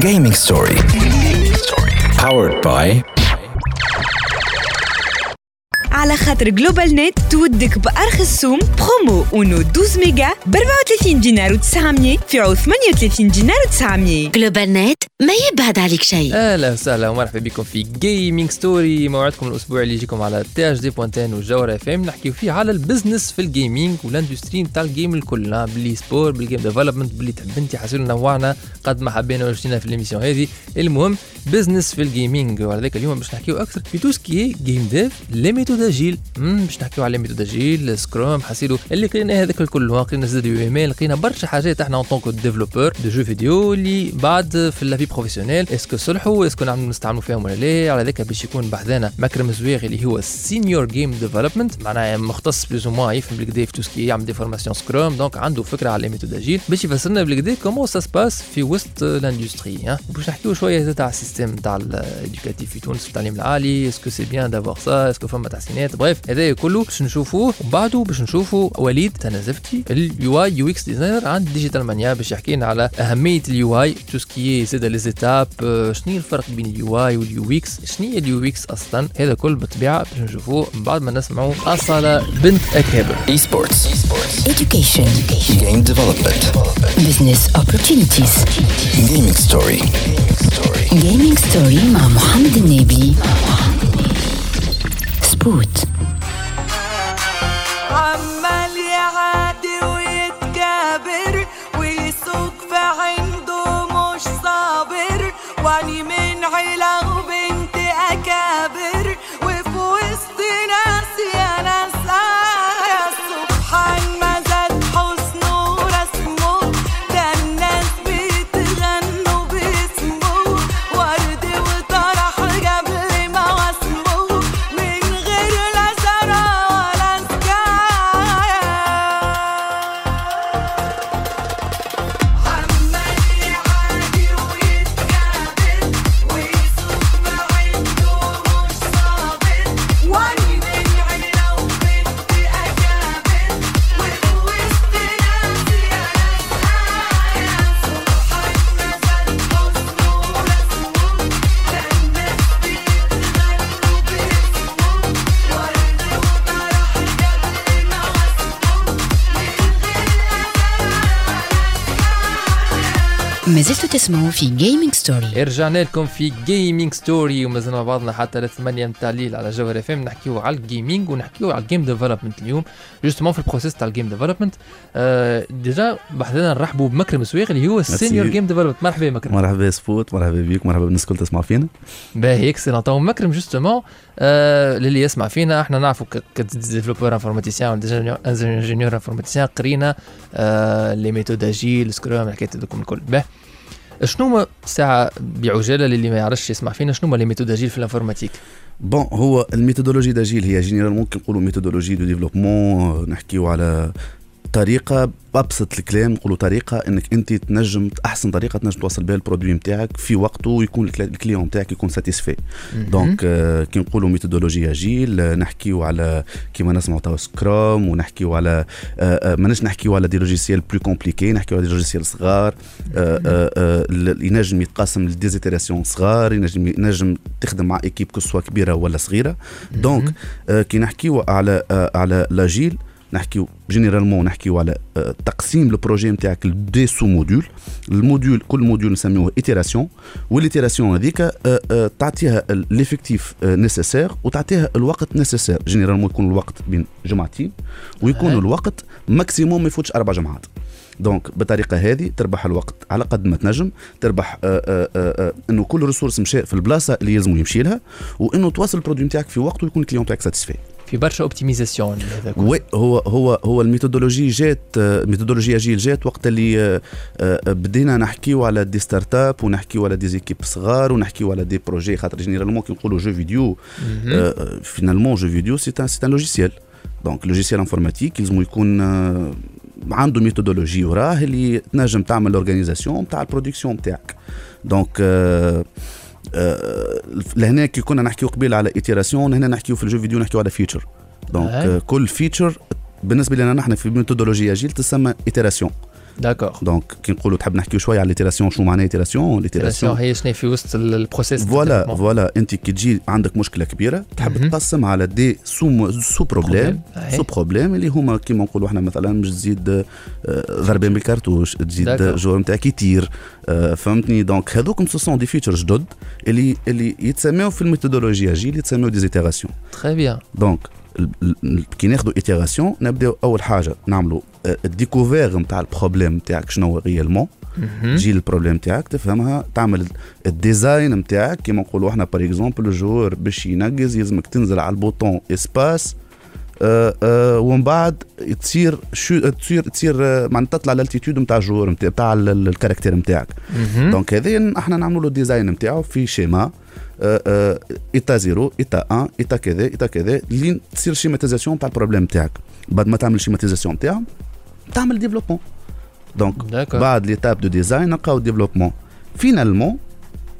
Gaming Story. Powered by على خاطر GlobalNet تودك بأرخص سوم برومو اونو 12 ميجا ب 34 دينار و900 في عوض 38 دينار و900 GlobalNet ما يبعد عليك شيء. أهلا وسهلا ومرحبا بكم في Gaming Story موعدكم الأسبوع اللي يجيكم على THD point tn وجوهرة FM نحكيو فيه على ال business في ال gaming وال industry نتاع ال game الكل بال e-sport بال game development باللي تحب أنت حاسين نوعنا قد ما حبينا وجدنا في ال émission هذه. المهم business في ال gaming وعلى ذلك اليوم باش نحكيو أكثر في tout ce qui est game dev les méthodes agiles باش نحكيو على méthode agile Scrum حاصيلو اللي قرينا هذاك الكل. لقينا زاد UML لقينا برشا حاجات إحنا en tant que développeur de jeux vidéo اللي بعد في la vie professionnelle est-ce que صلحوا؟ est-ce que نستعملوا فيهم ولا لا؟ على ذلك باش يكون بحذانا مكرم زويغ اللي هو senior game development معناها مختص plus ou moins يفهم بالقدا في tout ce qui يعمل des formations Scrum donc عنده فكرة على méthode agile باش يفسرنا بالقدا comment ça se passe في وسط l'industrie باش نحكيو شوية زاد على ال système تاع ال éducatif في تونس في التعليم العالي. est-ce que c'est bien d'avoir ça est-ce que فما تحسينات bref هذا كله باش نشوفوه. ومن بعده باش نشوفوا وليد تنازفتي ال UI UX designer عند Digital Mania باش يحكي لنا على أهمية ال UI tout ce qui زاد les étapes شنو الفرق بين ال UI وال UX شنو هي ال UX أصلا؟ هذا كل بالطبيعة باش نشوفوه. من بعد ما نسمعوا أصالة بنت اكابر Esports. education. Game development. business opportunities. Gaming Story. gaming story. مع محمد النبي سبوت عمال يعادي ويتكابر ويسوق في عنده مش صابر. واني من عيلة ما زلتوا تسمعوا في Gaming Story رجعنا لكم في Gaming Story ومازلنا مع بعضنا حتى لثمانية متاع الليل على جوهرة FM نحكيو على ال gaming ونحكيو على ال game development اليوم. justement في ال process تاع ال game development آه déjà بحثنا نرحبوا بمكرم سويق اللي هو ال senior game development مرحبا يا مكرم. مرحبا سبوت مرحبا بيك مرحبا بالناس الكل تسمعوا فينا. باهي excellent تو مكرم justement آه للي يسمع فينا إحنا نعرفوا ك développeur informaticien ingénieur informaticien قرينا آه les méthodes agiles Scrum الحكايات هذوكم الكل. باه شنو هما ساعة بعجالة للي ما يعرفش يسمع فينا شنو هما les méthodes agiles في ال informatique؟ bon هو ال méthodologie d'agile هي générale ممكن نقولوا méthodologie de développement نحكيو على طريقة بابسط الكلام نقولوا طريقة إنك أنت تنجم أحسن طريقة تنجم توصل بها ال produit نتاعك في وقته ويكون ال client نتاعك يكون satisfait donc آه، كي نقولوا méthodologie agile آه، نحكيو على كيما نسمعوا توا Scrum ونحكيو على آه، ماناش نحكيو على des logiciels plus compliqués نحكيو على des logiciels صغار ينجم يتقاسم ل des itérations صغار ينجم ينجم تخدم مع équipe que ce soit كبيرة ولا صغيرة. donc كي نحكيو على على l'agile نحكيو généralement نحكيو على آه، تقسيم ال projet نتاعك ل des sous-modules. ال module كل module نسميوه itération وال itération هذيك آه، آه، تعطيها l'effectif nécessaire وتعطيها الوقت nécessaire généralement يكون الوقت بين جمعتين ويكون. الوقت maximum ما يفوتش أربع جمعات. donc بالطريقة هذه تربح الوقت على قد ما تنجم تربح إنه كل ressource مشى في البلاصة اللي يلزمو يمشي لها وإنه توصل ال produit نتاعك في وقته ويكون ال client نتاعك satisfait في برشا optimisation هذا كل. oui هو هو هو ال méthodologie جات آه، ال méthodologie agile جات وقت اللي آه، آه، بدينا نحكيو على des start-up ونحكيو على des équipes صغار ونحكيو على des projets خاطر généralement كي نقولوا jeux vidéo مهم. finalement jeu vidéo c'est un c'est un logiciel donc logiciel informatique يلزمو يكون آه، عنده méthodologie وراه اللي تنجم تعمل ال organisation نتاع ال production نتاعك donc آه، آه، لهنا كي كنا نحكيو قبيل على itération هنا نحكيو في ال jeu vidéo نحكيو على feature donc. آه، كل feature بالنسبة لنا نحن في méthodologie agile تسمى itération d'accord donc كي نقولوا تحب نحكيو شوية على l'itération شو معناها l'itération l'itération هي شنو في وسط ال- ال process voilà voilà انت كي تجي عندك مشكله كبيره تحب. تقسم على des sous sous-problèmes. sous-problèmes اللي هما كيما نقولوا إحنا مثلا مش تزيد ضربين بال cartouche تزيد. joueur نتاعك يطير فهمتني donc هذوكم ce sont des features جدد اللي اللي يتسموا في ال méthodologie agile يتسموا des itérations très bien donc كي ناخذوا itération نبداو اول حاجة نعملوا ال découverte نتاع ال problème نتاعك شنو هو réellement؟ تجي ال problème نتاعك تفهمها؟ تعمل ال design نتاعك كيما نقولوا إحنا par exemple ال joueur باش ينقز يلزمك تنزل على ال bouton espace آه آه ومن بعد تصير شو تصير تصير آه، معناتها تطلع ال altitude نتاع ال joueur نتاع ال caractère نتاعك. donc هذا إحنا نعملوا له ال design نتاعو في schéma آه، آه، état zéro état 1 état كذا état كذا لين تصير schématisation تاع ال problème نتاعك. بعد ما تعمل schématisation نتاعهم تعمل développement donc بعد l'étape de design نلقاو développement finalement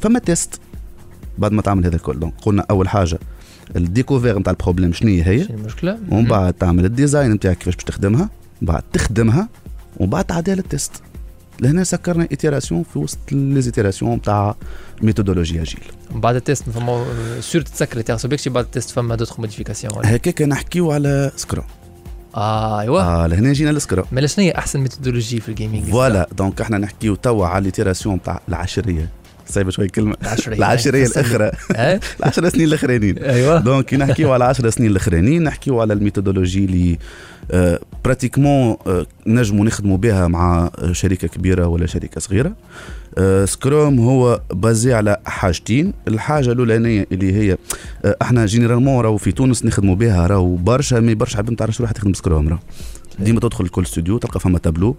فما test بعد ما تعمل هذا الكل. donc قلنا أول حاجة ال découverte نتاع ال problème شنو هي؟ المشكلة؟ ومن بعد تعمل ال design نتاعك كيفاش باش تخدمها بعد تخدمها ومن بعد تعديها لل test لهنا سكرنا itération في وسط les itérations نتاع méthodologie agile بعد ال test فما سور تسكر تيغسو بعد ال test فما d'autres modifications هكاك نحكيو على Scrum آه ايوا آه لهنا جينا ل Scrum مالا شنو هي أحسن méthodologie في ال gaming voilà donc إحنا نحكيو توا على l'itération تاع العشرية. صعيبه شوي كلمة. العشريه الأخرى. العشر سنين الأخرانيين. ايوا donc كي نحكيو على 10 سنين الأخرانيين نحكيو على ال méthodologie اللي آه، pratiquement آه، نجموا نخدموا بها مع آه، شركة كبيرة ولا شركة صغيرة. آه، Scrum هو basé على حاجتين. الحاجة الأولانية اللي هي إحنا généralement راهو في تونس نخدموا بها راهو برشا mais برشا حابين تعرف شو راح تخدم Scrum راهو. ديما تدخل كل استوديو تلقى فما تابلو.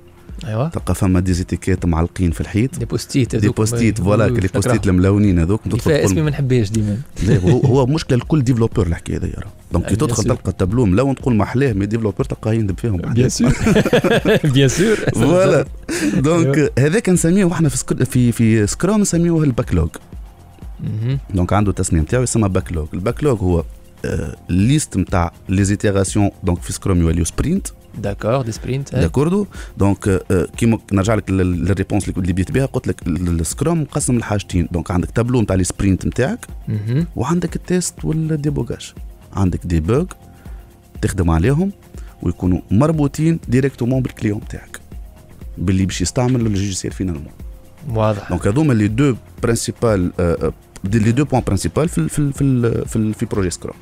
ايوا تلقى فما des étiquettes معلقين في الحيط. des post-it des post-it voilà les post-it الملونين هذوك فيها تدخل اسمي ما نحبهاش ديما. هو هو مشكله لكل développeur الحكاية هذيا donc كي آه، تدخل. تلقى التابلو ملون تقول ما احلاه mais développeur تلقاه يندب فيهم bien sûr. bien sûr. voilà. donc هذاك نسميه إحنا في في في Scrum نسميوه ال backlog. donc عنده تسمية نتاعو يسمى backlog ال backlog هو آه، liste نتاع les itérations donc في Scrum يوليو sprints. d'accord des sprints d'accord donc كيما نرجع لك لل- لل réponse اللي بديت بها قلت لك ال- ال Scrum مقسم لحاجتين donc عندك تابلو نتاع les sprints نتاعك. وعندك ال test وال débogage عندك débogue تخدم عليهم ويكونوا مربوطين directement بال client بتاعك باللي باش يستعمل ال logiciel finalement واضح دونك هذوما les deux principales les deux points principales في في في في, projet Scrum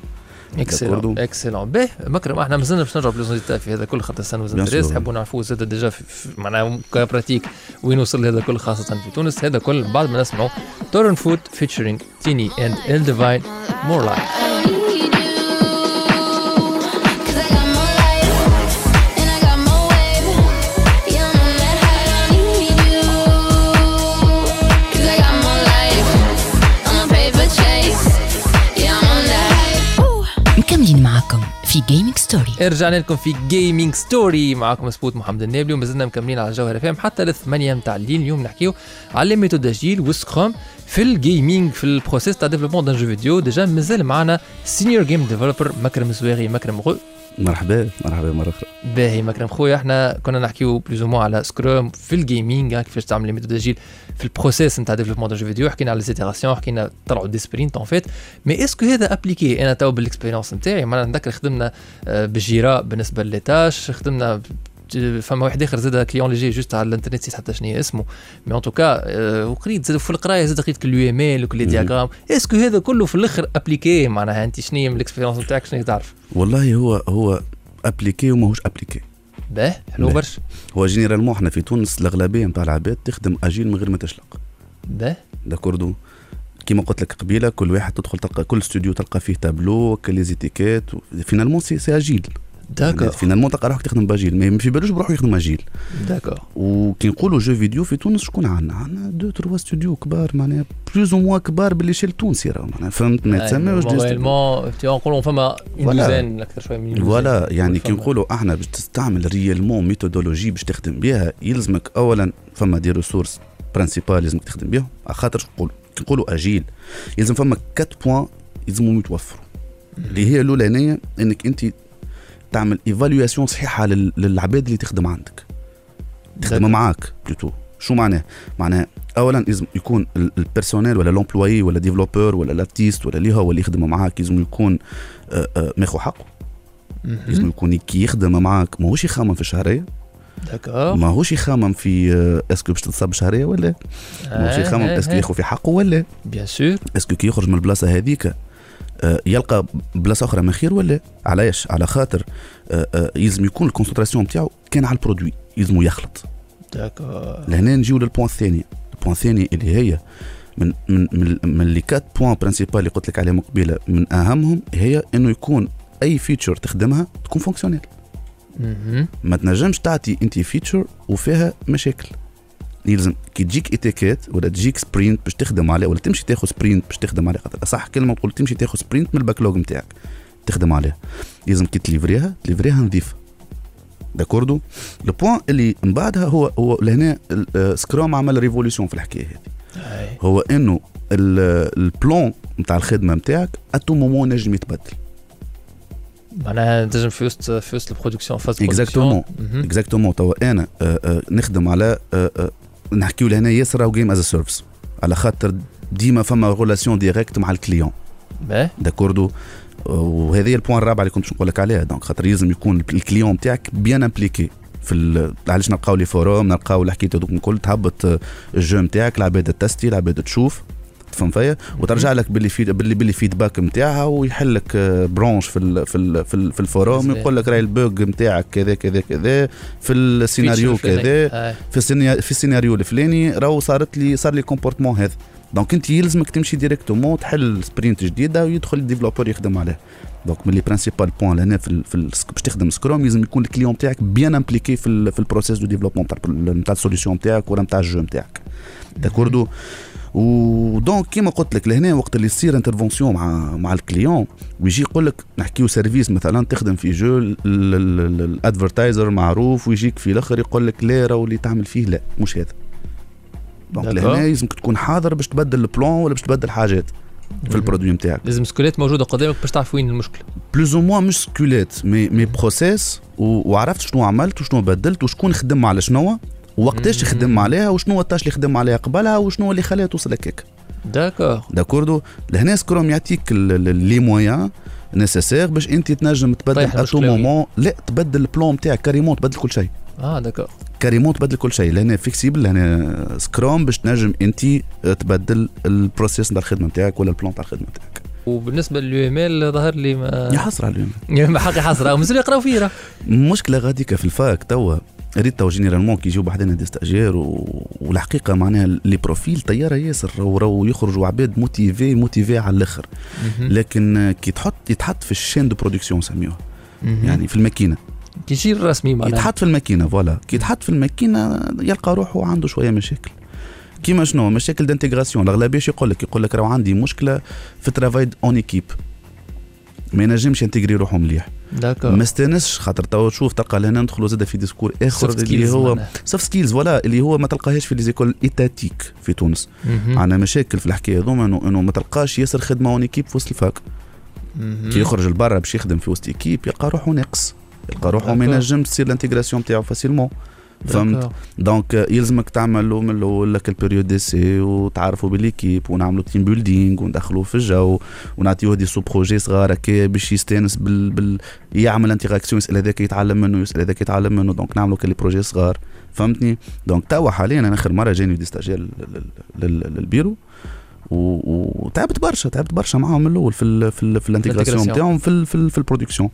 excellent. excellent باهي مكرم إحنا مازلنا باش نرجعوا plus en détail في هذا كل خاطر Bien intéresse sûr. نحبوا نعرفوا زاد déjà معناها ك pratique وين وصل هذا كل خاصة في تونس. هذا كل بعد ما نسمعوا Torren Foot featuring Tinie and L Devine More Life story رجعنا لكم في Gaming Story معكم سبوت محمد النابلي ومازلنا مكملين على الجوهرة FM حتى للثمانية متاع الليل. اليوم نحكيو على méthode agile وال Scrum في ال gaming في ال process تاع développement d'un jeu vidéo déjà مازال معنا senior game developer مكرم زواغي مكرم go. مرحبا مرحبا مرة أخرى. باهي مكرم. خويا إحنا كنا نحكيو plus ou moins على Scrum في ال gaming كيفاش تعمل les méthodes agiles في ال process نتاع développement d'un jeu vidéo حكينا على les itérations حكينا طلعوا des sprints en fait mais est-ce que هذا appliqué أنا تو بال expérience نتاعي. معناها نذكر خدمنا آه، ب Jira بالنسبة لل tâches خدمنا فما واحد آخر زاد client اللي جاي juste على الانترنت نسيت حتى شنو هي اسمه. mais en tout cas وقريت زاد في القراية زاد قريت ال UML وكل diagramme est-ce que هذا كله في الآخر appliqué معناها أنت شنو هي من ال expérience نتاعك شنو تعرف؟ والله هو هو appliqué وماهوش appliqué باه حلو. برشا. هو généralement إحنا في تونس الأغلبية نتاع العباد تخدم agile من غير ما تشلق. باه d'accord كيما قلت لك قبيلة كل واحد تدخل تلقى كل استوديو تلقى فيه تابلو كل étiquettes finalement c'est agile d'accord finalement تلقى روحك تخدم ب agile ما في بالوش بروحه يخدم agile d'accord وكي نقولوا jeu vidéo في تونس شكون عندنا؟ عندنا deux trois studios كبار معناها plus ou moins كبار بال échelle تونسي راه معناها فهمت ما يتسماوش. réellement نقولوا فما. douzaine أكثر شوية من. voilà يعني كي. نقولوا إحنا باش تستعمل réellement méthodologie باش تخدم بها يلزمك اولا فما des ressources principales لازمك تخدم بهم على خاطر نقولوا كي نقولوا agile يلزم فما 4 points يلزمهم يتوفروا اللي هي الأولانية إنك أنت تعمل évaluation صحيحة لل- للعباد اللي تخدم عندك. تخدم معاك plutôt شو معناه؟ معناه اولا لازم يكون ال- ال personnel ولا l'employé ولا développeur ولا l'artiste ولا اللي هو اللي يخدم معاك لازم يكون آه، آه، ماخذ حقه. لازم يكون كي يخدم معاك. ماهوش يخمم في الشهريه d'accord. ماهوش يخمم في آه، est-ce que باش تتصب شهرية ولا؟ ماهوش يخمم آه، est-ce que ياخذ في حقه ولا؟ bien sûr est-ce que كي يخرج من البلاصة هذيك آه، يلقى بلاصة أخرى من خير ولا؟ علاش؟ على خاطر آه، آه، يلزم يكون ال concentration نتاعو كان على ال produit يلزمو يخلط. d'accord. لهنا نجيو لل point الثاني. ال point الثاني اللي هي من من من, من les quatre points principales اللي قلت لك عليهم قبيلة من أهمهم هي إنه يكون أي feature تخدمها تكون fonctionnelle. ما تنجمش تعطي أنت feature وفيها مشاكل. يلزم كي تجيك étiquette ولا تجيك sprint باش تخدم عليه ولا تمشي تاخذ sprint باش تخدم عليه خاطر صح كلمة تقول تمشي تاخذ sprint من ال backlog نتاعك تخدم عليه. يلزم كي تليفريها تليفريها نظيفه d'accord؟ le point اللي من بعدها هو هو لهنا ال- آه، Scrum عمل révolution في الحكاية هذه. هو إنه ال- ال plan نتاع الخدمة نتاعك à tout moment نجم يتبدل. معناها تنجم في وسط في وسط ال production phase exactement. exactement توا أنا آه، آه، نخدم على نحكيو لهنا ياسر راهو game as service على خاطر ديما فما relation directe مع ال client d'accord وهذه هي ال point الرابع اللي كنت نقول لك عليها donc خاطر لازم يكون ال client نتاعك bien impliqué في علاش نلقاو les forums نلقاو الحكاية هذوك الكل تهبط ال jeu نتاعك العباد تستي العباد تشوف. تفهم فيا وترجع لك باللي في باللي ب les feedback نتاعها ويحل لك آه، branche في ال في ال في, ال في forum. يقول لك راهي ال bug نتاعك كذا كذا كذا. في السيناريو كذا. أي. في السيناريو في السيناريو الفلاني راهو صارت لي صار لي comportement هذا. donc انت يلزمك تمشي directement تحل sprint جديدة ويدخل ال developer يخدم عليه. donc من les principal points لهنا في, في باش تخدم Scrum لازم يكون ال client نتاعك bien impliqué في في ال process de développement نتاع ال solution نتاعك ولا نتاع ال jeu نتاعك d'accord و donc كيما قلت لك لهنا وقت اللي يصير intervention مع مع ال client ويجي يقول لك نحكيو service مثلا تخدم في jeu ال advertiser معروف ويجيك في الآخر يقول لك لا راهو اللي تعمل فيه لا مش هذا. donc. لهنا لازمك تكون حاضر باش تبدل ال plan ولا باش تبدل حاجات في ال produit نتاعك. لازم سكولات موجوده قدامك باش تعرف وين المشكلة. plus ou moins مش سكولات mais mais process وعرفت شنو عملت وشنو بدلت وشكون خدم على شنو. وقتاش خدم عليها وشنو ال tâche اللي خدم عليها قبلها وشنو اللي خلاها توصل هكاك. d'accord. d'accord لهنا Scrum يعطيك les moyens nécessaires باش انت تنجم تبدل à tout moment لا تبدل ال plan نتاعك carrément تبدل كل شيء. آه d'accord. carrément تبدل كل شيء. لهنا flexible لهنا Scrum باش تنجم انت تبدل ال process نتاع الخدمة نتاعك ولا ال plan نتاع الخدمة نتاعك. وبالنسبة لل UML ظهر لي ما يا حسرة اليوم يعني حقي حسرة مازال يقراو فيه راه. مشكلة غاديكا في ال fac توا. ريت توا généralement كي يجيو بعدين des stagiaires و... والحقيقة معناها les profils طيارة ياسر راهو يخرجوا عباد motivés motivés على الآخر. لكن كي تحط يتحط في ال chaîne de production سميوها يعني في الماكينة. كي يجي الرسمي معناها. يتحط في الماكينة voilà. كي يتحط في الماكينة يلقى روحه عنده شوية مشاكل. كيما شنو؟ مشاكل d'intégration. الأغلبية يقول لك يقول لك راه عندي مشكلة في travail en équipe ما ينجمش ينتجري روحه مليح. ما استانسش خاطر توا تشوف تلقى لهنا ندخلوا زاد في discours آخر اللي هو. soft skills voilà اللي هو ما تلقاهاش في les écoles étatiques في تونس. عندنا مشاكل في الحكاية هذوما انه ما تلقاش ياسر خدمة en équipe في وسط ال fac. كي يخرج لبرا باش يخدم في وسط équipe يلقى روحه ناقص يلقى روحه ما. ينجمش تصير ال intégration نتاعو facilement فهمت. donc يلزمك تعمل له من الأول لك ال période d'essai وتعرفوا ب l'équipe ونعملوا team building وندخلوه في الجو ونعطيوه des sous-projets صغار هكا باش يستانس بال, بال يعمل interaction يسأل هذاك يتعلم منه يسأل هذاك يتعلم منه. donc نعملوا كلي projets صغار. فهمتني؟ donc توا حاليا أنا آخر مرة جاني des stagiaires لل- لل- لل- للبيرو وتعبت برشا تعبت برشا معاهم من الأول في ال في, ال في ال intégration. نتاعهم في ال في, ال في ال production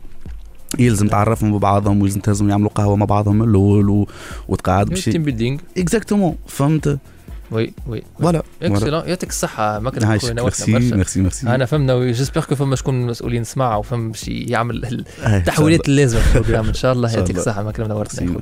يلزم تعرفهم ببعضهم ويلزم تهزم يعملوا قهوة مع بعضهم من الأول و- وتقعد باش team building exactement فهمت؟ oui oui voilà excellent يعطيك الصحة. ما خويا merci merci merci أنا فهمنا j'espère que فما شكون مسؤولين سماع وفهم باش يعمل التحويلات الله. اللازمه في ال programme. إن شاء الله يعطيك. الصحة. ما كان نورتنا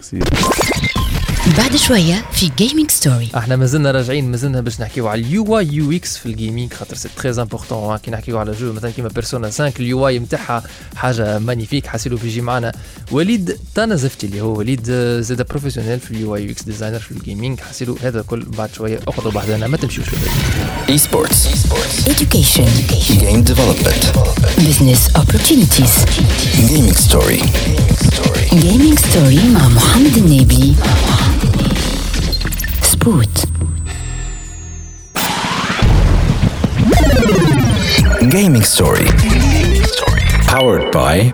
بعد شوية في Gaming Story إحنا مازلنا راجعين مازلنا باش نحكيو على ال UI UX في ال gaming خاطر c'est très important كي نحكيو على jeu مثلا كيما Persona 5 ال UI نتاعها حاجة magnifique حاسيلو بيجي معنا. وليد تانا زفتي اللي هو وليد آه، زاد professionnel في ال UI UX designer في ال gaming حاسيلو هذا الكل بعد شوية اخذوا بعضنا ما تمشيوش لبعيد Esports. education. Game development. business opportunities. Gaming story. gaming story مع محمد النبي سبوت Gaming Story. Powered by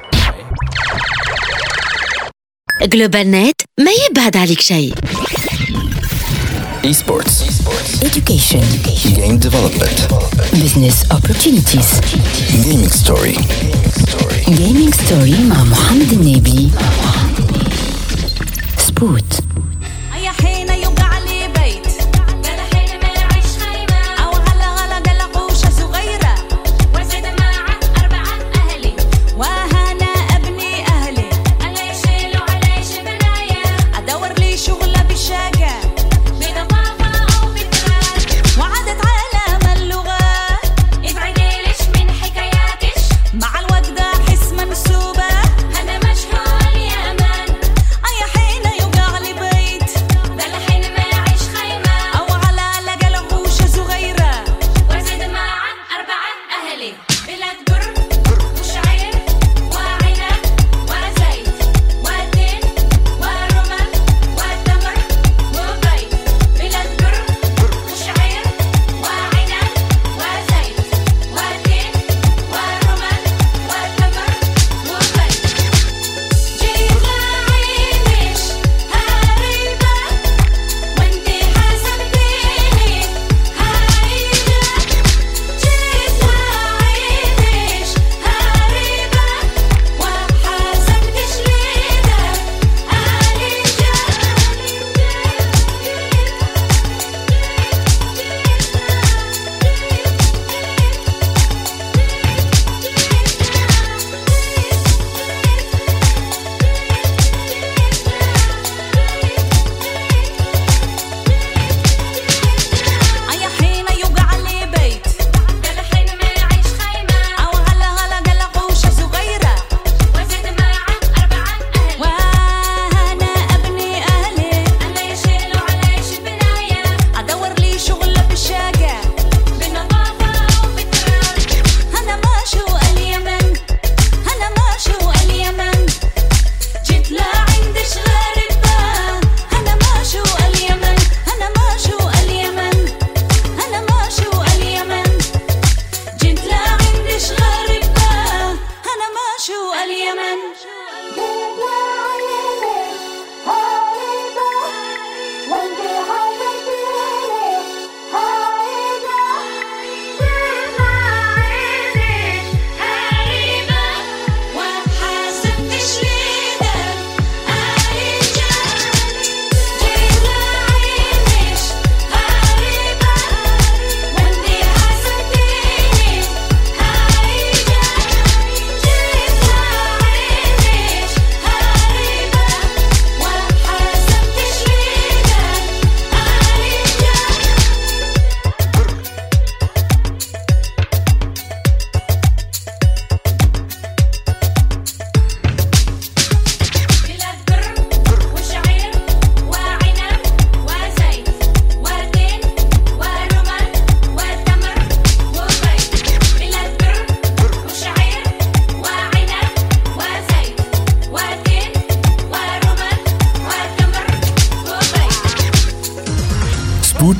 جلوبال نت ما يبعد عليك شيء Esports. Education Game Development. Business Opportunities Gaming Story. Gaming Story مع محمد النبي سبوت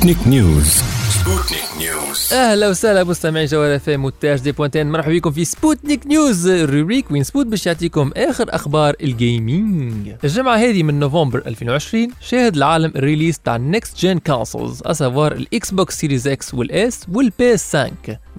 Sputnik News. Sputnik News. أهلا وسهلا مستمعي جوهرة FM والتاج دي بوانتين مرحبا بكم في Sputnik News ال rubrique وين سبوت باش يعطيكم آخر أخبار ال gaming الجمعة هذه من نوفمبر 2020 شاهد العالم ال release تاع next-gen consoles à savoir ال Xbox Series X وال S وال PS 5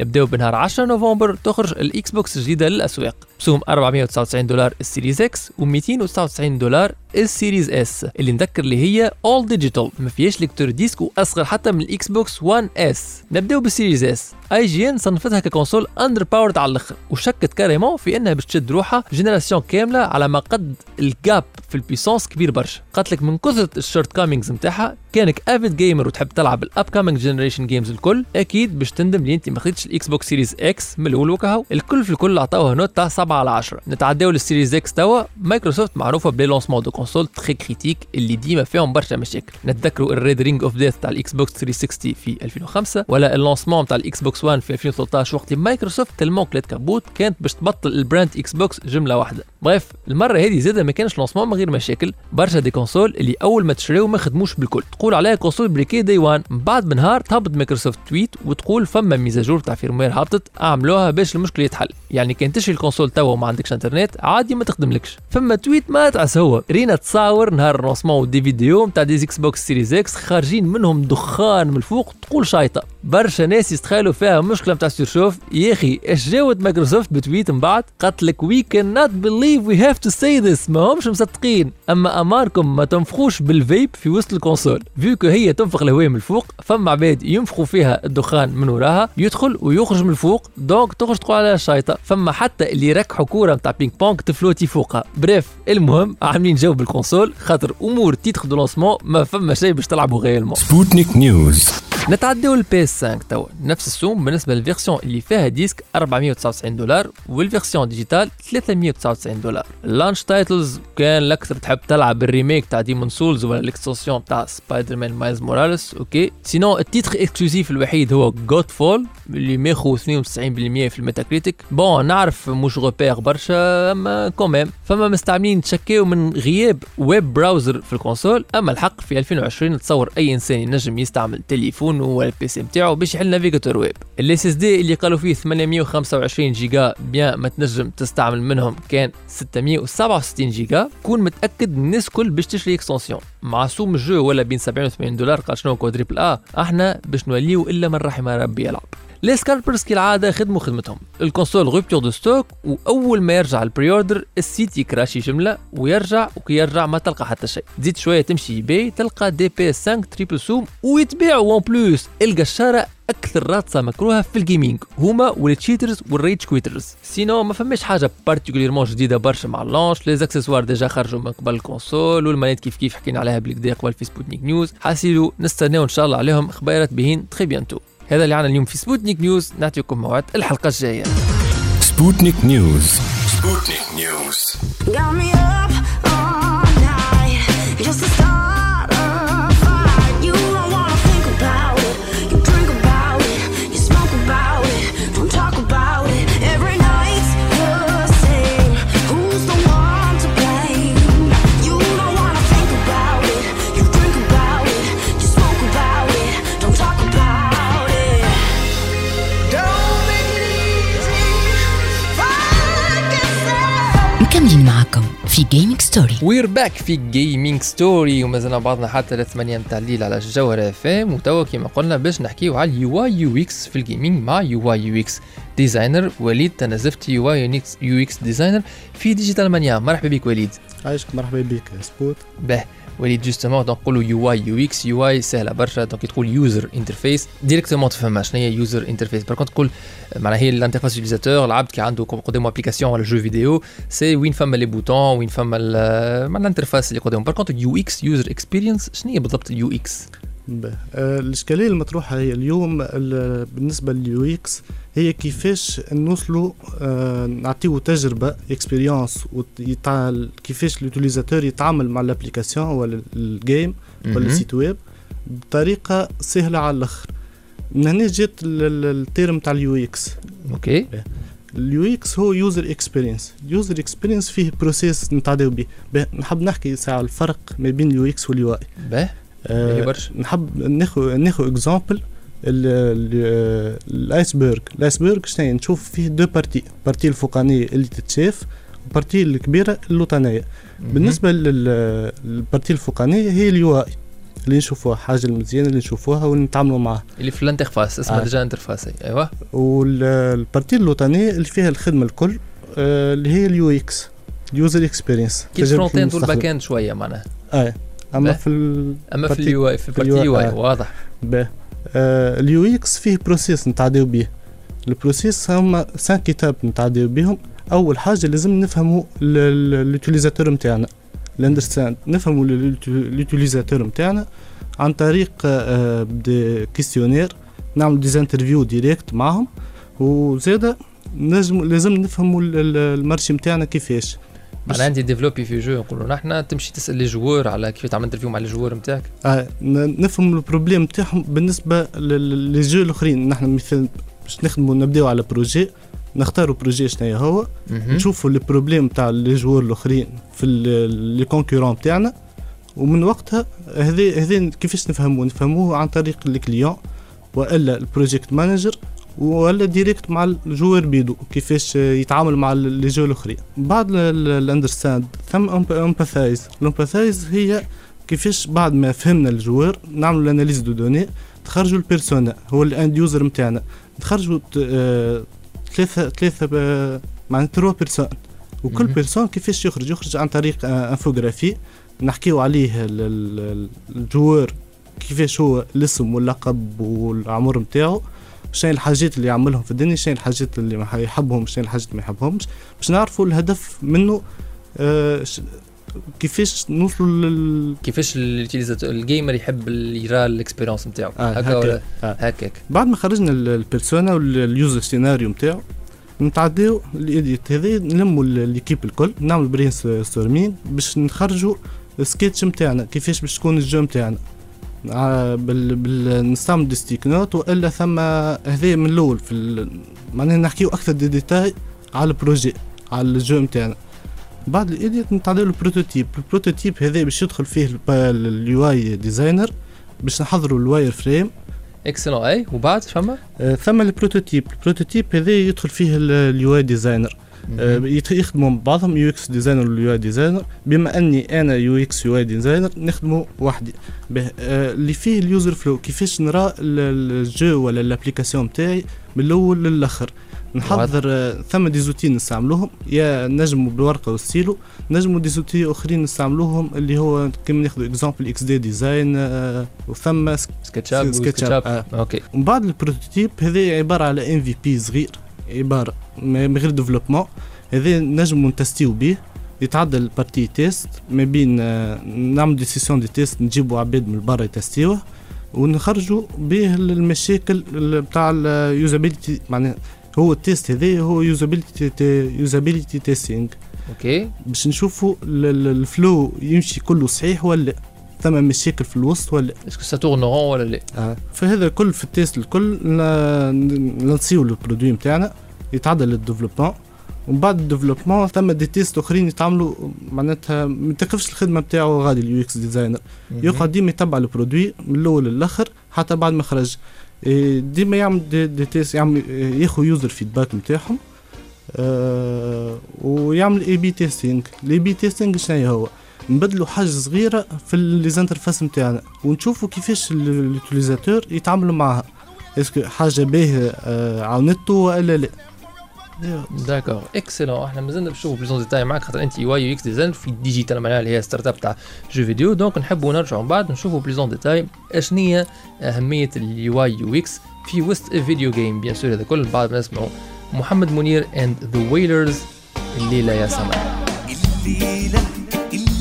نبداو بنهار 10 نوفمبر تخرج ال Xbox الجديدة للأسواق. بسوم 499 دولار ال Series X و299 دولار ال Series S. اللي نذكر اللي هي اول digital ما فيهاش lecteur disque وأصغر حتى من ال Xbox 1 S نبداو بال Series S. IGN صنفتها ك console underpowered على الأخر وشكت carrément في إنها باش تشد روحها génération كاملة على ما قد ال gap في ال puissance كبير برشا. قالت لك من كثرة ال shortcomings نتاعها كأنك avid gamer وتحب تلعب ال upcoming generation games الكل أكيد باش تندم اللي أنت ما خديتش ال Xbox Series X من الأول وكهو. الكل في الكل عطاوها note تاع 7 على 10 نتعداو لل Series X توا. مايكروسوفت معروفة ب les lancements de consoles très critiques اللي ديما فيهم برشا مشاكل. نتذكروا ال Red Ring of Death تاع ال Xbox 360 في 2005 ولا ال lancement تاع ال Xbox 1 في 2013 وقت Microsoft tellement كلات كابوت كانت باش تبطل ال brand Xbox جملة واحدة. bref المرة هذه زادة ما كانش lancement من غير مشاكل. برشا des consoles اللي أول ما تشريو ما خدموش بالكل. تقول عليها console briquée day one من بعد بنهار تهبط Microsoft tweet وتقول فما mise à jour تاع firmware هبطت اعملوها باش المشكل يتحل يعني كان تشري ال console توا وما عندكش انترنت عادي ما تخدملكش. فما tweet ما تعس هو رينا تصاور نهار ال lancement و des vidéos نتاع des Xbox Series X خارجين منهم دخان من الفوق تقول شايطة. برشا ناس يستخيلوا فيها مشكلة نتاع surchauffe يا أخي إيش جاوت Microsoft ب tweet من بعد؟ قالت لك وي كان نوت بليف وي هاف تو سي ذس ما همش مصدقين. أما أماركم ما تنفخوش بالفيب في وسط ال console. vu هي تنفخ الهواء من الفوق فما عباد ينفخوا فيها الدخان من وراها يدخل ويخرج من الفوق donc تخرج تقول عليها شايطه فما حتى اللي يركحوا كورة نتاع ping-pong تفلوتي فوقها. bref المهم عاملين جو بال console خاطر أمور titres de lancement ما فما شيء باش تلعبوا réellement Sputnik News. نتعداو PS 5 توا. نفس السوم بالنسبة لل version اللي فيها disque 499 دولار وال version digitale 399 دولار. launch titles كان الأكثر تحب تلعب ال remake تاع Demon's Souls ولا ال extension تاع Spider-Man Miles Morales okay. sinon ال titre exclusif الوحيد هو Godfall اللي ماخو 92% في ال Metacritic. bon نعرف مش غوبير برشا أما quand même فما مستعملين تشكيو من غياب web browser في ال console أما الحق في 2020 تصور أي إنسان ينجم يستعمل تليفون ولا ال PC نتاعو باش يحل navigateur web. ال SSD اللي قالوا فيه 825 جيجا بيان ما تنجم تستعمل منهم كان 667 جيجا. كون متأكد الناس كل باش تشري extension. مع سوم ال jeu ولا بين 70 و 80 دولار قال شنو quadruple A؟ إحنا باش نوليو إلا من رحم ربي يلعب. les scalpers كالعاده خدموا خدمتهم ال console rupture de stock واول ما يرجع ال pre-order ال site يكراشي جمله ويرجع وكي يرجع ما تلقى حتى شيء تزيد شوية تمشي eBay تلقى des PS 5 triple سوم ويتباعوا en plus القشاره أكثر race مكروهه في ال gaming هما وال cheaters وال rage quitters sinon ما فماش حاجة particulièrement جديده برشا مع ال launch les accessoires déjà خرجوا من قبل ال console وال manette كيف كيف حكينا عليها بالكدا قبل في سبوتنيك نيوز حاسيلو نستناو ان شاء الله عليهم خبيرات بهين très bientôt هذا اللي عنا اليوم في سبوتنيك نيوز نعطيكم موعد الحلقة الجاية Sputnik News. Sputnik News. في gaming story we're back في gaming story ومازلنا بعضنا حتى لثمانية متاع الليل على الجوهرة FM وتوا كيما قلنا باش نحكيو على ال UI UX في ال gaming مع UI UX designer وليد تنزفت UI UX designer في Digital Mania مرحبا بك وليد. عايشك مرحبا بك سبوت. به. وليد justement donc نقولوا UI UX UI سهلة برشا donc تقول user interface directement تفهمها شنو هي user interface par تقول معناها هي ال interface utilisateur العبد كي عنده قدامه application ولا jeu vidéo c'est وين فما les boutons وين فما ال- مع ال interface اللي قدامه. par contre UX user experience شنو هي بالضبط ال UX الإشكالية المطروحة هي اليوم ال- بالنسبة لل UX هي كيفاش نوصلوا آه نعطيو تجربة expérience كيفاش ال utilisateur يتعامل مع ال application ولا ال game ولا. ال site web بطريقة سهلة على الآخر. من هنا جات ال- ال- ال terme تاع ال UX okay. ال UX هو user experience ال user experience فيه process نتعداو به به، نحب نحكي ساعة الفرق ما بين ال UX وال UI برشا. نحب ناخذ ناخذ exemple ال iceberg ال iceberg شنو؟ نشوف فيه deux parties partie الفوقانية اللي تتشاف وال partie الكبيرة اللوطانيه بالنسبة لل- لل partie الفوقانية هي ال UI اللي نشوفوها حاجة المزيانه اللي نشوفوها واللي نتعاملوا معها اللي في ال interface اسمها آه. déjà interface ايوا وال partie اللوطانيه اللي فيها الخدمة الكل آه، اللي هي ال UX user experience كي ال front end وال back end شوية معناها. آه. أما. في. أما في ال UI في ال partie ال UI واضح. باه آه ال UX فيه process نتعداو بيه ال process هما cinq étapes نتعداو بيهم أول حاجة لازم نفهموا ال utilisateur نتاعنا ال understand نفهموا ال utilisateur نتاعنا عن طريق ب des questionnaires نعمل des interviews directes معهم وزاده نجم لازم نفهموا ال- ال- ال marché نتاعنا كيفاش. أنا عندي développer في jeu نقولوا نحن تمشي تسأل les joueurs على كيف تعمل interview مع ال joueur نتاعك آه نفهم ال problème نتاعهم بالنسبة لل- لل jeu الأخرين. نحن مثلا باش نخدموا نبداو على projet نختاروا projet شنو هو. نشوفوا ال problème تاع les joueurs الأخرين في les concurrents تاعنا. ومن وقتها هذا هذا كيفاش نفهموه نفهموه عن طريق ال client وإلا ال project manager ولا direct مع ال joueur بيدو كيفاش يتعامل مع les jeux الأخرين. بعد ال understand ثم empathize. ال empathize هي كيفاش بعد ما فهمنا ال joueur نعملوا ال analyse de données تخرجوا ال persona هو ال end user نتاعنا نخرجوا ت- آه، ثلاثة ثلاثة معناتها trois personnes. وكل. personne كيفاش يخرج؟ يخرج عن طريق infographie. نحكيو عليه ال- ال- ال joueur كيفاش هو الاسم واللقب والعمر نتاعو شنو الحاجات اللي يعملهم في الدنيا شنو الحاجات اللي ما يحبهم شنو الحاجات ما يحبهمش باش نعرفوا الهدف منه آه كيفاش نوصلوا لل كيفاش ال gamer يحب يرى ال expérience نتاعو آه، هكا. ولا آه. هكاك بعد ما خرجنا ال- ال persona وال user scenario نتاعو نتعداو ال ideate هذا نلموا l'équipe الكل نعمل brainstorming باش نخرجوا السكيتش نتاعنا كيفاش باش تكون ال jeu نتاعنا بال... بال... نستعمل des sticky notes والا ثم هذا من الأول في ال... معناها نحكيو أكثر دي ديتاي على ال projet على ال jeu نتاعنا بعد ال ideate نتعداو ال prototype. ال prototype هذا باش يدخل فيه ال UI designer باش نحضروا ال wireframe. اكسلون اي وبعد فما آه، ثم ال prototype. ال prototype هذا يدخل فيه ال UI designer. يخدموا مع بعضهم UX designer وال UI designer. بما أني أنا UX UI designer نخدموا وحدي. آه، اللي فيه ال user flow كيفاش نرى ال- ال jeu ولا ال application نتاعي من الأول للأخر. نحضر آه، ثم des outils نستعملوهم. يا نجموا بالورقه والستيلو نجموا des outils أخرين نستعملوهم اللي هو كيما ناخذ exemple XD design آه، وثم SketchUp SketchUp آه. okay ومن بعد ال prototype هذا عبارة على MVP صغير. عبارة من غير développement هذا نجمو نتستيو به يتعدى ال partie test ما بين آه، نعمل des sessions de test نجيبوا عباد من برا يتستيوه ونخرجوا به المشاكل ال- بتاع ال usability معناها هو ال test هذا هو usability usability testing okay. باش نشوفوا ال- ال- ال flow يمشي كله صحيح ولا لأ. ثم مشاكل في الوسط ولا est-ce que ça tourne rond ولا لا آه. فهذا الكل في ال test الكل ن- نصيو ال produit نتاعنا يتعدى لل développement ومن بعد ال développement ثم des tests أخرين يتعملوا معناتها ما تقفش الخدمة نتاعو غادي ال UX designer. يقعد ديما يتبع ال produit من الأول للآخر حتى بعد ما خرج. إيه، ديما يعمل des, des tests يعمل ياخذ user feedback نتاعهم آه ويعمل A/B testing ال A/B testing شنو هو؟ نبدلوا حاجة صغيرة في les interfaces نتاعنا ونشوفوا كيفاش ال utilisateur يتعاملوا معها est-ce que حاجة باهية آه عاونته ولا لا؟ d'accord excellent إحنا مازلنا باش نشوفوا plus en détail معاك خاطر انت UI UX design في ال digital معناها اللي هي startup تاع jeux vidéo. donc نحبوا نرجعوا من بعد نشوفوا plus en détail اشنو هي أهمية ال UI UX في وسط video game bien sûr هذا كل بعد ما نسمعوا محمد منير and the Wailers الليلة يا سماء. الليلة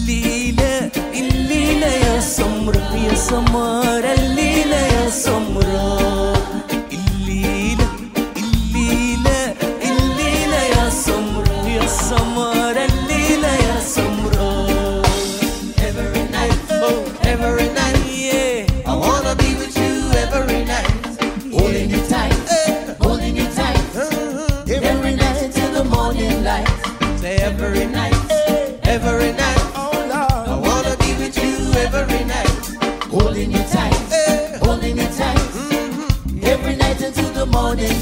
الليلة الليلة يا سمرة يا سمارة الليلة يا سمرة.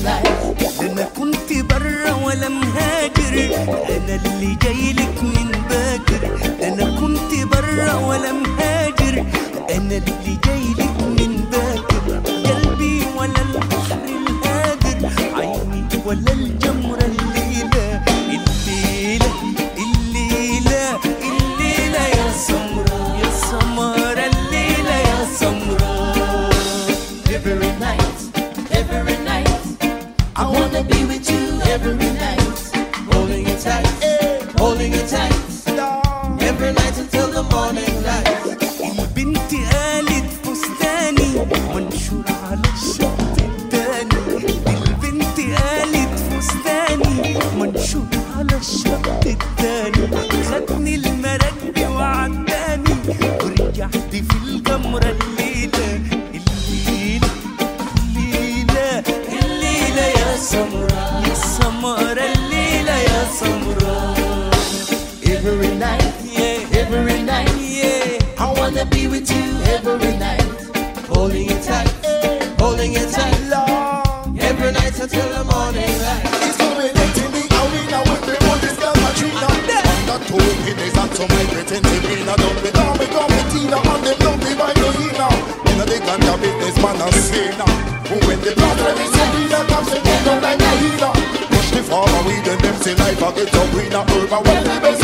أنا كنت برا ولا مهاجر أنا اللي جاي من باكر. اللي fancy life I get up in a urban one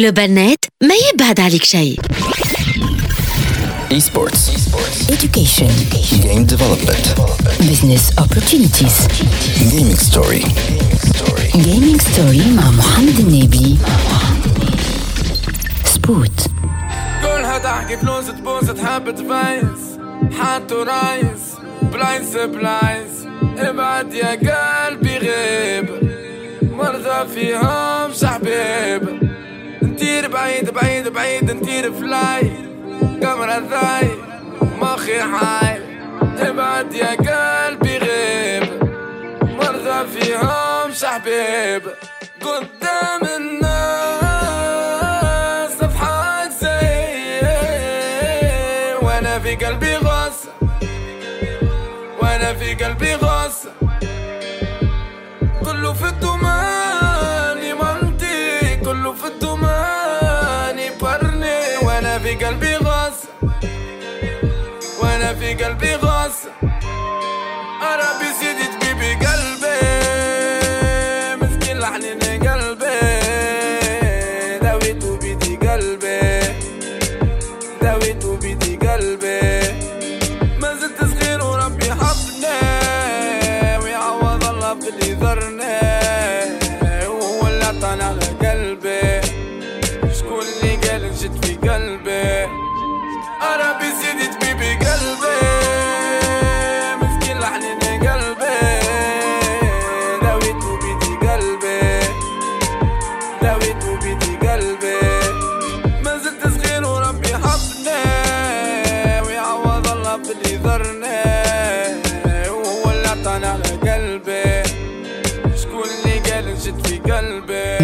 جلوبال نت ما يبعد عليك شيء. Esports. education. Game Development. business opportunities. Gaming Story. gaming story مع محمد النبي. سبوت كلها تحكي فلوس تبوس تحب تفايز. حاتو رايس بلايس بلايس ابعد يا قلبي غيب. مرضى فيهم حبيب نطير بعيد بعيد بعيد نطير فلاي قمرة ذاي مخي حاي. ابعد يا قلبي غيب. مرضى فيهم حبيب قدام الناس.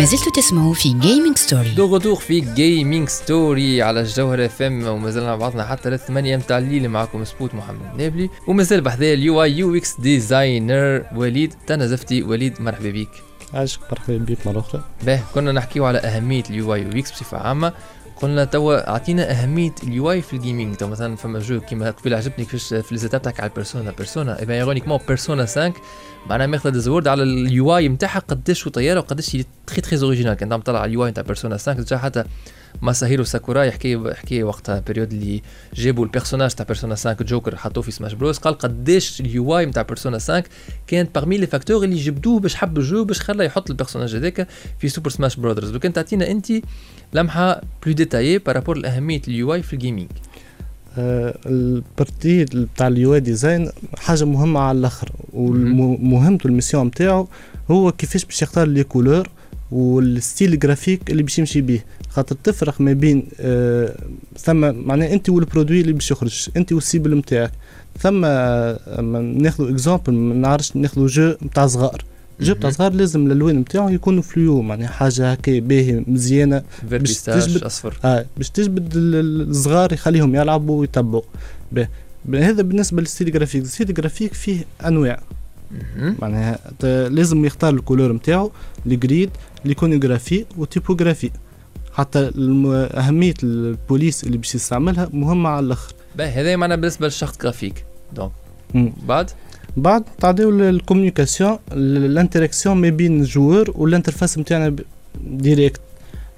زلتوا تسمعوا في Gaming Story de retour في Gaming Story على الجوهرة اف ام ومازلنا مع بعضنا حتى للثمانية متاع الليل معكم سبوت محمد نابلي ومازال بحذايا ال UI UX designer وليد تنزفتي وليد مرحبا بك عاشق مرحبا بك مرة أخرى. باه كنا نحكيو على أهمية ال UI UX بصفة عامة. قلنا توا أعطينا أهمية ال UI في ال gaming تو مثلا فما jeu كيما قبل عجبني كيفاش في les étapes تاعك على ال persona persona et ironiquement Persona 5 معناها ماخذة des awards على ال UI نتاعها قداش طياره وقداش très très original كان طلع على ال UI نتاع Persona 5 déjà حتى ماساهيرو ساكوراي يحكي حكي وقتها période اللي جابوا ال personnage تاع Persona 5 جوكر حطوه في Smash Bros قال قداش ال UI نتاع Persona 5 كانت parmi les facteurs اللي جبدوه باش حب ال jeu باش خلى يحط ال personnage هذاك في Super Smash Brothers لو كان تعطينا أنت لمحة plus détaillée par rapport لأهمية ال UI في ال gaming آه، ال partie بتاع ال UI design حاجة مهمة على الآخر ومهمته ال mission نتاعو هو كيفاش باش يختار les couleurs وال style graphique اللي باش يمشي بيه. خاطر تفرق ما بين آه ثم معناها أنت وال produit اللي باش يخرج أنت وال cible نتاعك ثم آه، ناخذ exemple ما نعرفش ناخذ jeu نتاع صغار. jeu بتاع صغار لازم الالوان نتاعو يكونوا فليو معناها حاجة هكا باهية مزيانة. باش تجبد أصفر. آه باش تجبد ال- ال- الصغار يخليهم يلعبوا ويتبعوا هذا بالنسبة لل style graphique ال style graphique فيه أنواع. معناها لازم يختار ال couleur نتاعو ال grid l'iconographie و typographie حتى أهمية البوليس اللي باش يستعملها مهمة على الأخر باهي هذا معنا بالنسبة لل charte graphique donc. بعد بعد تعديو ال communication ال interaction ما بين الجوار وال interface نتاعنا directe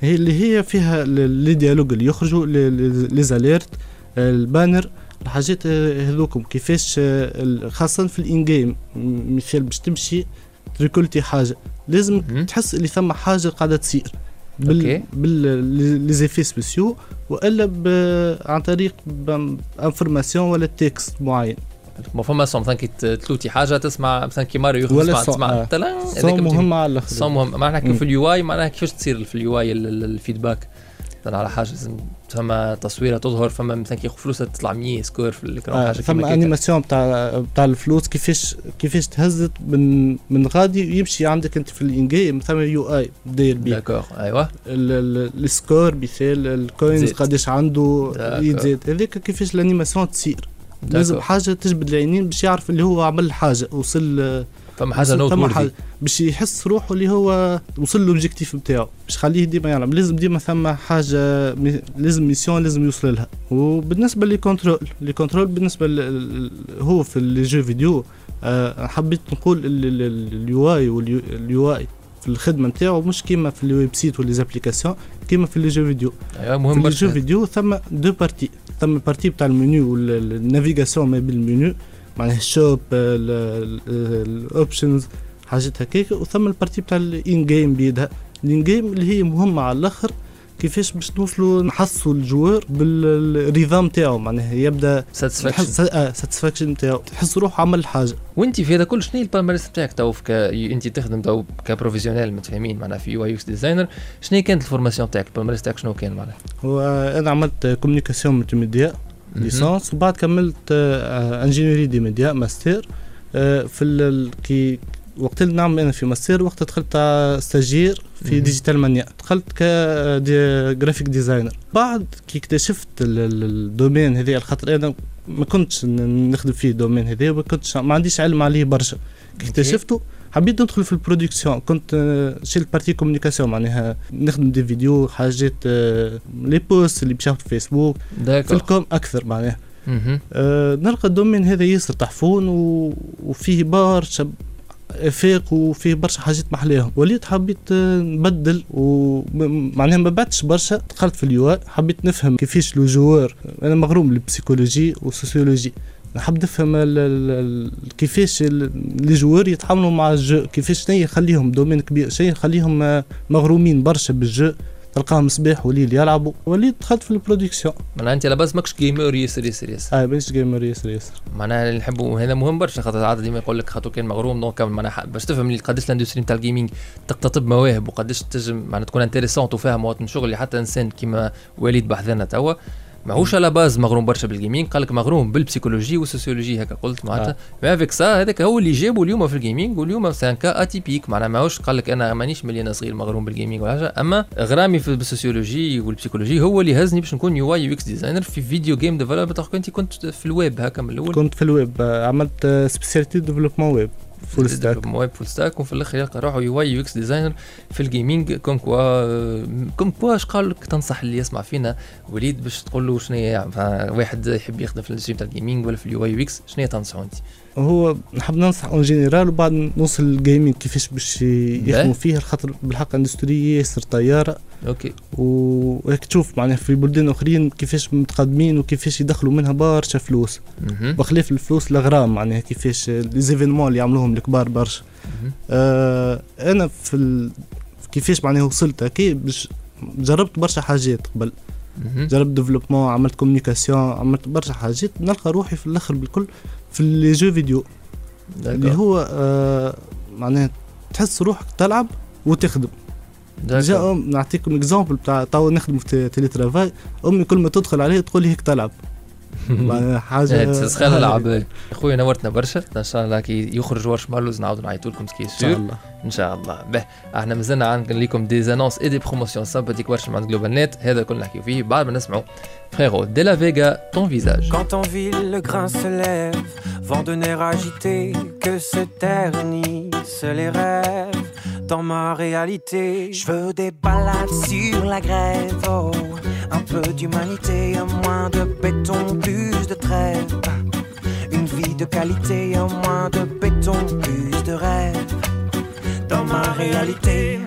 هي اللي هي فيها les dialogues اللي يخرجوا les alertes البانر الحاجات آه، هذوكم كيفاش آه، خاصة في الان جيم مثال باش تمشي تريكولتي حاجة لازم. تحس اللي ثم حاجة قاعدة تصير. بال بال لي زيفي سبيسيو وإلا ب- عن طريق انفورماسيون ولا تكست معين. ما فما صوم. مثلا كي تلوتي حاجة تسمع مثلا كي ماريو يخرج ولا تسمع. آه. تلان، بتجي- مهم. على الآخر صوم مهم. معناها. في اليو آي معناها كيفاش تصير في اليو آي الفيدباك. مثلا على حاجة لازم فما تصويره تظهر فما مثلا كي فلوسها تطلع 100 سكور في الاكران آه حاجة هكاك. انيماسيون بتاع بتاع الفلوس كيفاش كيفاش تهزت من من غادي يمشي عندك أنت في الان جيم ثم يو اي داير بيه داكور ال- ال- السكور مثال الكوينز. قداش عنده. يتزاد هذاك كيفاش الانيماسيون تصير لازم. حاجة تجبد العينين باش يعرف اللي هو عمل حاجة وصل فما حاجة ثم وورثي حاجة باش يحس روحه اللي هو وصل لوبجيكتيف نتاعو باش يخليه ديما يعلم. لازم ديما ثم حاجة لازم mission لازم يوصل لها. وبالنسبة les contrôles les contrôles بالنسبة هو في les jeux vidéo آه، حبيت نقول ال UI وال UI في الخدمة نتاعو. مش كيما في ال web site و les applications كيما في les jeux vidéo. ايوا في مهم les jeux vidéo ثم deux parties ثم ال partie بتاع ال menu وال navigation ما بين المنيو. معناها ال shop ال options حاجات هكاك. وثم ال partie بتاع ال in-game بيدها. ال in-game اللي هي مهمة على الأخر كيفاش باش نوصلوا نحسوا الجوار بال rythme تاعو. معناها يبدأ satisfaction satisfaction تاعو. تحس روحه عمل حاجة. وانت في هذا كل شنو ال palmarès نتاعك تو ك... انت تخدم تو ك professionnel متفاهمين معناها في UI designer شنو كانت ال formation تاعك ال palmarès تاعك شنو كان معناها؟ هو أنا عملت communication multimédia مهم. licence وبعد كملت ingénierie des médias master آه، في ال- كي وقت اللي نعمل أنا في ماستر وقت دخلت stagiaire في. Digital Mania دخلت ك graphic designer بعد كي اكتشفت ال- ال- ال domaine هذا خاطر أنا ما كنتش نخدم فيه ال domaine هذا وما كنتش ما عنديش علم عليه برشا كي. اكتشفته حبيت ندخل في ال production. كنت آه، chez la partie communication معناها نخدم des vidéos حاجات آه، les posts اللي بيشوفوا في فيسبوك في ال com أكثر معناها. أه نلقى ال domaine هذا ياسر تحفون و... وفيه برشا افاق وفيه برشا حاجات محلاهم وليت حبيت آه، نبدل ومعناها ما بعدش برشا دخلت في ال UX حبيت نفهم كيفاش le joueur أنا مغروم بال psychologie وال sociologie. نحب نفهم كيفاش les joueurs يتعاملوا مع ال jeu كيفاش شنو يخليهم domaine كبير شنو يخليهم مغرومين برشا بال jeu تلقاهم صباح وليل يلعبوا. وليت دخلت في ال production. معناها أنت على ماكش gamer ياسر ياسر ياسر. آه باش gamer ياسر ياسر. معناها اللي نحبوا هذا مهم برشا خاطر عادة ديما يقول لك خاطر كان مغروم donc معناها باش تفهم قداش ال industry نتاع ال gaming تستقطب مواهب وقداش تنجم معناها تكون intéressante مواطن شغل حتى إنسان كيما وليد بحذنا توا. ماهوش على base مغروم برشا بال gaming قال لك مغروم بال psychologie وال sociologie هكا قلت معناتها. mais avec ça هذاك هو اللي جابه اليوم في ال gaming واليوم c'est un cas atypique معناها ماهوش قال لك أنا مانيش ملي أنا صغير مغروم بال gaming ولا حاجة. أما غرامي في بال sociologie وال psychologie هو اللي هزني باش نكون UI UX designer في video game developer كنت كنت في الويب هكا من الأول. كنت في الويب عملت spécialité développement web full stack web full stack وفي الآخر يلقى روحه UI UX designer في ال gaming comme quoi comme quoi اش قال لك تنصح اللي يسمع فينا وليد باش تقول له شنو فا- واحد يحب يخدم في ال industry تاع ال gaming ولا في ال UI UX شنو هي تنصحوا انت؟ هو نحب ننصح en général وبعد نوصل لل gaming كيفاش باش يخدموا فيه خاطر بالحق industry ياسر طيارة okay وهيك تشوف معناها في بلدان أخرين كيفاش متقدمين وكيفاش يدخلوا منها برشا فلوس. بخلاف الفلوس الغرام معناها كيفاش les événements اللي يعملوهم الكبار برشا. آه أنا في ال... كيفاش معناها وصلت هكي باش جربت برشا حاجات قبل. جربت développement عملت communication عملت برشا حاجات نلقى روحي في الآخر بالكل في les jeux vidéo اللي. هو آه معناها تحس روحك تلعب وتخدم d'accord. جا أم نعطيكم exemple بتاع تو نخدم في télétravail امي كل ما تدخل عليه تقول لي هيك تلعب حاجة إيه، تسخن العب خويا نورتنا برشا ان شاء الله كي يخرج ورش مارلوز نعاودوا نعيطوا لكم سكي ان شاء سور الله ان شاء الله به إحنا مازلنا عندنا لكم des annonces et des promotions sympathiques برشا مع GlobalNet هذا كل نحكيو فيه بعد ما نسمعوا Fréro Delavega Ton visage Quand en ville le grain se lève, vent de nerfs agité, que se ternissent les rêves. Dans ma réalité. Je veux des balades sur la grève, oh, un peu d'humanité, un moins de béton, plus de trêve. Une vie de qualité, un moins de béton, plus de rêve. Dans ma réalité,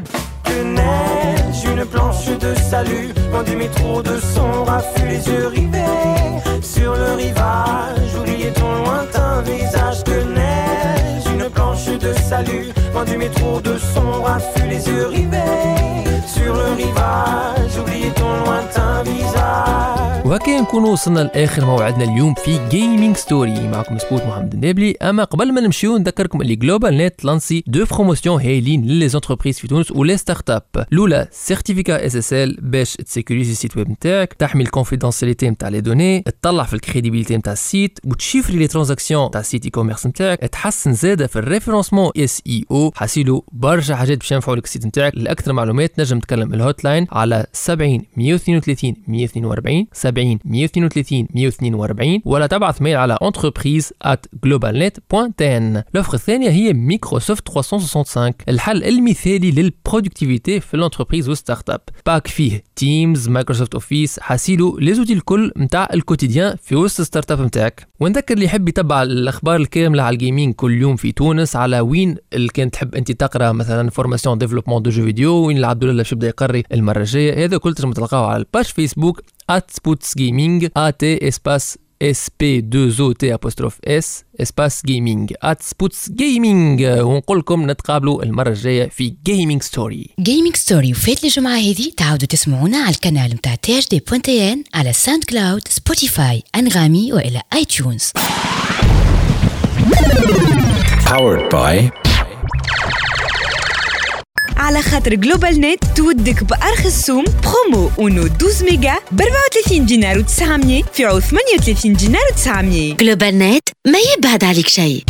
que neige, une planche de salut, loin du métro de son raffut, les yeux rivés sur le rivage. Oubliez ton lointain visage, que neige, une planche de salut, loin du métro de son raffut, les yeux rivés sur le rivage. Oubliez ton lointain visage. وهكا نكونوا وصلنا لآخر موعدنا اليوم في Gaming Story معكم سبوت محمد النابلي أما قبل ما نمشيو نذكركم اللي GlobalNet lancé deux promotions هايلين ل les entreprises في تونس و les start-up الاولى certificat SSL باش ت sécurise ال site web نتاعك تحمي ال confidentialité نتاع les données تطلع في ال crédibilité نتاع ال site وت chiffrer les transactions تاع ال site e-commerce نتاعك تحسن زاده في ال référencement SEO حاسيلو برشا حاجات باش ينفعوا لك ال site نتاعك لأكثر معلومات نجم تكلم ال hotline على 70 132 142 70 132 142 ولا تبعث mail على entreprise at globalnet.n ال offre الثانية هي مايكروسوفت 365 الحل المثالي لل productivité في ال entreprise وال start-up pack فيه Teams Microsoft Office حاسيلو les outils الكل نتاع ال quotidien في وسط ال start-up نتاعك ونذكر اللي يحب يتبع الأخبار الكامله على ال gaming كل يوم في تونس على وين اللي كان تحب أنت تقرأ مثلا formation développement de jeux vidéo وين العبد الله يبدأ يقري المرة الجاية. هذا كل تنجم تلقاو على ال page Facebook at Spoots Gaming at espace SP2OT apostrophe S espace gaming at Spoots Gaming. ونقول لكم نتقابلوا المرة الجاية في جيمنج ستوري جيمنج ستوري وفات الجمعة هذه تعاودوا تسمعونا على القناة متاع THD point TN على SoundCloud Spotify انغامي وإلى iTunes Powered by على خاطر GlobalNet تودك بأرخص سوم برومو اونو 12 ميجا ب 34 دينار و900 في عوض 38 دينار و900 GlobalNet ما يبعد عليك شيء.